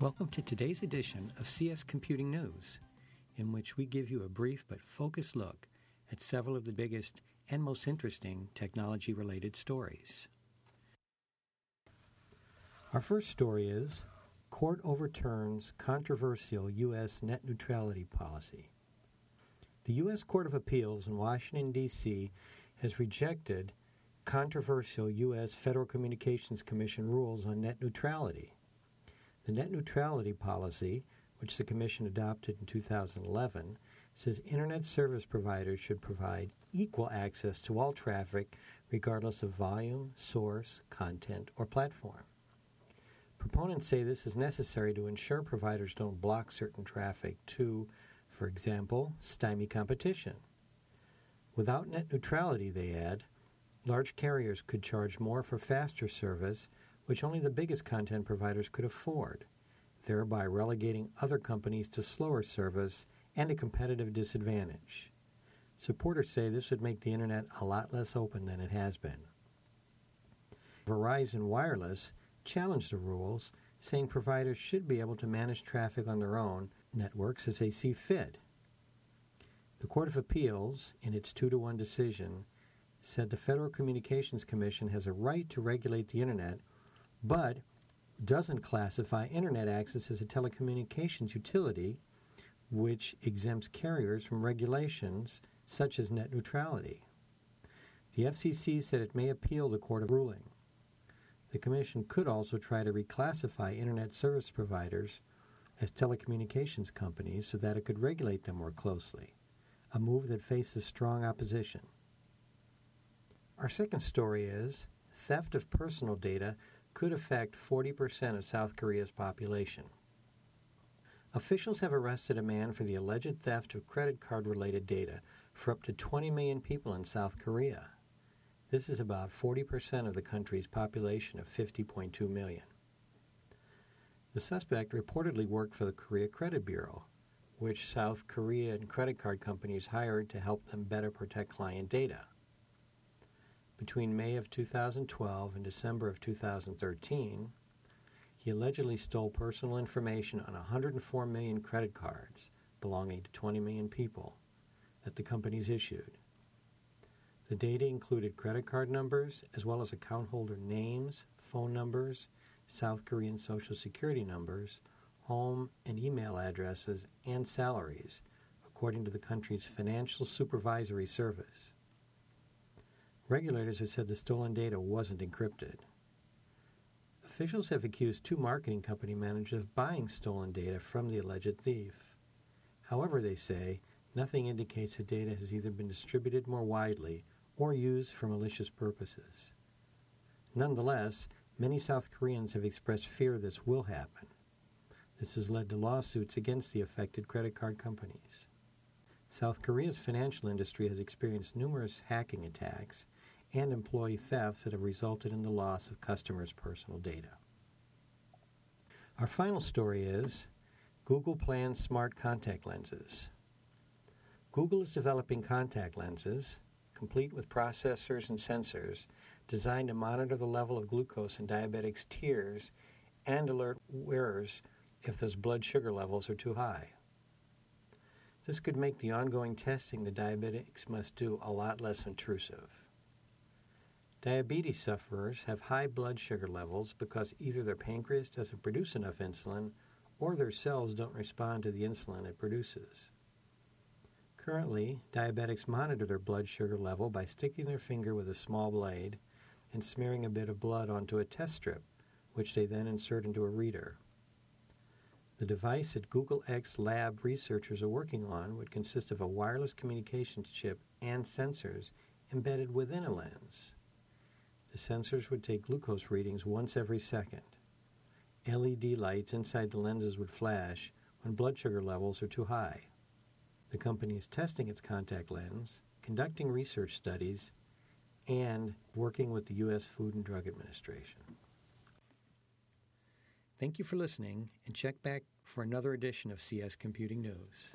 Welcome to today's edition of CS Computing News, in which we give you a brief but focused look at several of the biggest and most interesting technology related stories. Our first story is Court overturns controversial U.S. net neutrality policy. The U.S. Court of Appeals in Washington, D.C. has rejected controversial U.S. Federal Communications Commission rules on net neutrality. The net neutrality policy, which the Commission adopted in 2011, says Internet service providers should provide equal access to all traffic regardless of volume, source, content, or platform. Proponents say this is necessary to ensure providers don't block certain traffic to, for example, stymie competition. Without net neutrality, they add, large carriers could charge more for faster service which only the biggest content providers could afford, thereby relegating other companies to slower service and a competitive disadvantage. Supporters say this would make the Internet a lot less open than it has been. Verizon Wireless challenged the rules, saying providers should be able to manage traffic on their own networks as they see fit. The Court of Appeals, in its 2 to 1 decision, said the Federal Communications Commission has a right to regulate the Internet but doesn't classify Internet access as a telecommunications utility, which exempts carriers from regulations such as net neutrality. The FCC said it may appeal the court of ruling. The Commission could also try to reclassify Internet service providers as telecommunications companies so that it could regulate them more closely, a move that faces strong opposition. Our second story is theft of personal data could affect 40% of South Korea's population. Officials have arrested a man for the alleged theft of credit card related data for up to 20 million people in South Korea. This is about 40% of the country's population of 50.2 million. The suspect reportedly worked for the Korea Credit Bureau, which South Korean credit card companies hired to help them better protect client data. Between May of 2012 and December of 2013, he allegedly stole personal information on 104 million credit cards belonging to 20 million people that the companies issued. The data included credit card numbers as well as account holder names, phone numbers, South Korean social security numbers, home and email addresses, and salaries, according to the country's Financial Supervisory Service. Regulators have said the stolen data wasn't encrypted. Officials have accused two marketing company managers of buying stolen data from the alleged thief. However, they say, nothing indicates the data has either been distributed more widely or used for malicious purposes. Nonetheless, many South Koreans have expressed fear this will happen. This has led to lawsuits against the affected credit card companies. South Korea's financial industry has experienced numerous hacking attacks and employee thefts that have resulted in the loss of customers' personal data. Our final story is Google plans smart contact lenses. Google is developing contact lenses, complete with processors and sensors, designed to monitor the level of glucose in diabetics' tears and alert wearers if those blood sugar levels are too high. This could make the ongoing testing the diabetics must do a lot less intrusive. Diabetes sufferers have high blood sugar levels because either their pancreas doesn't produce enough insulin or their cells don't respond to the insulin it produces. Currently, diabetics monitor their blood sugar level by sticking their finger with a small blade and smearing a bit of blood onto a test strip, which they then insert into a reader. The device that Google X Lab researchers are working on would consist of a wireless communications chip and sensors embedded within a lens. The sensors would take glucose readings once every second. LED lights inside the lenses would flash when blood sugar levels are too high. The company is testing its contact lens, conducting research studies, and working with the U.S. Food and Drug Administration. Thank you for listening, and check back for another edition of CS Computing News.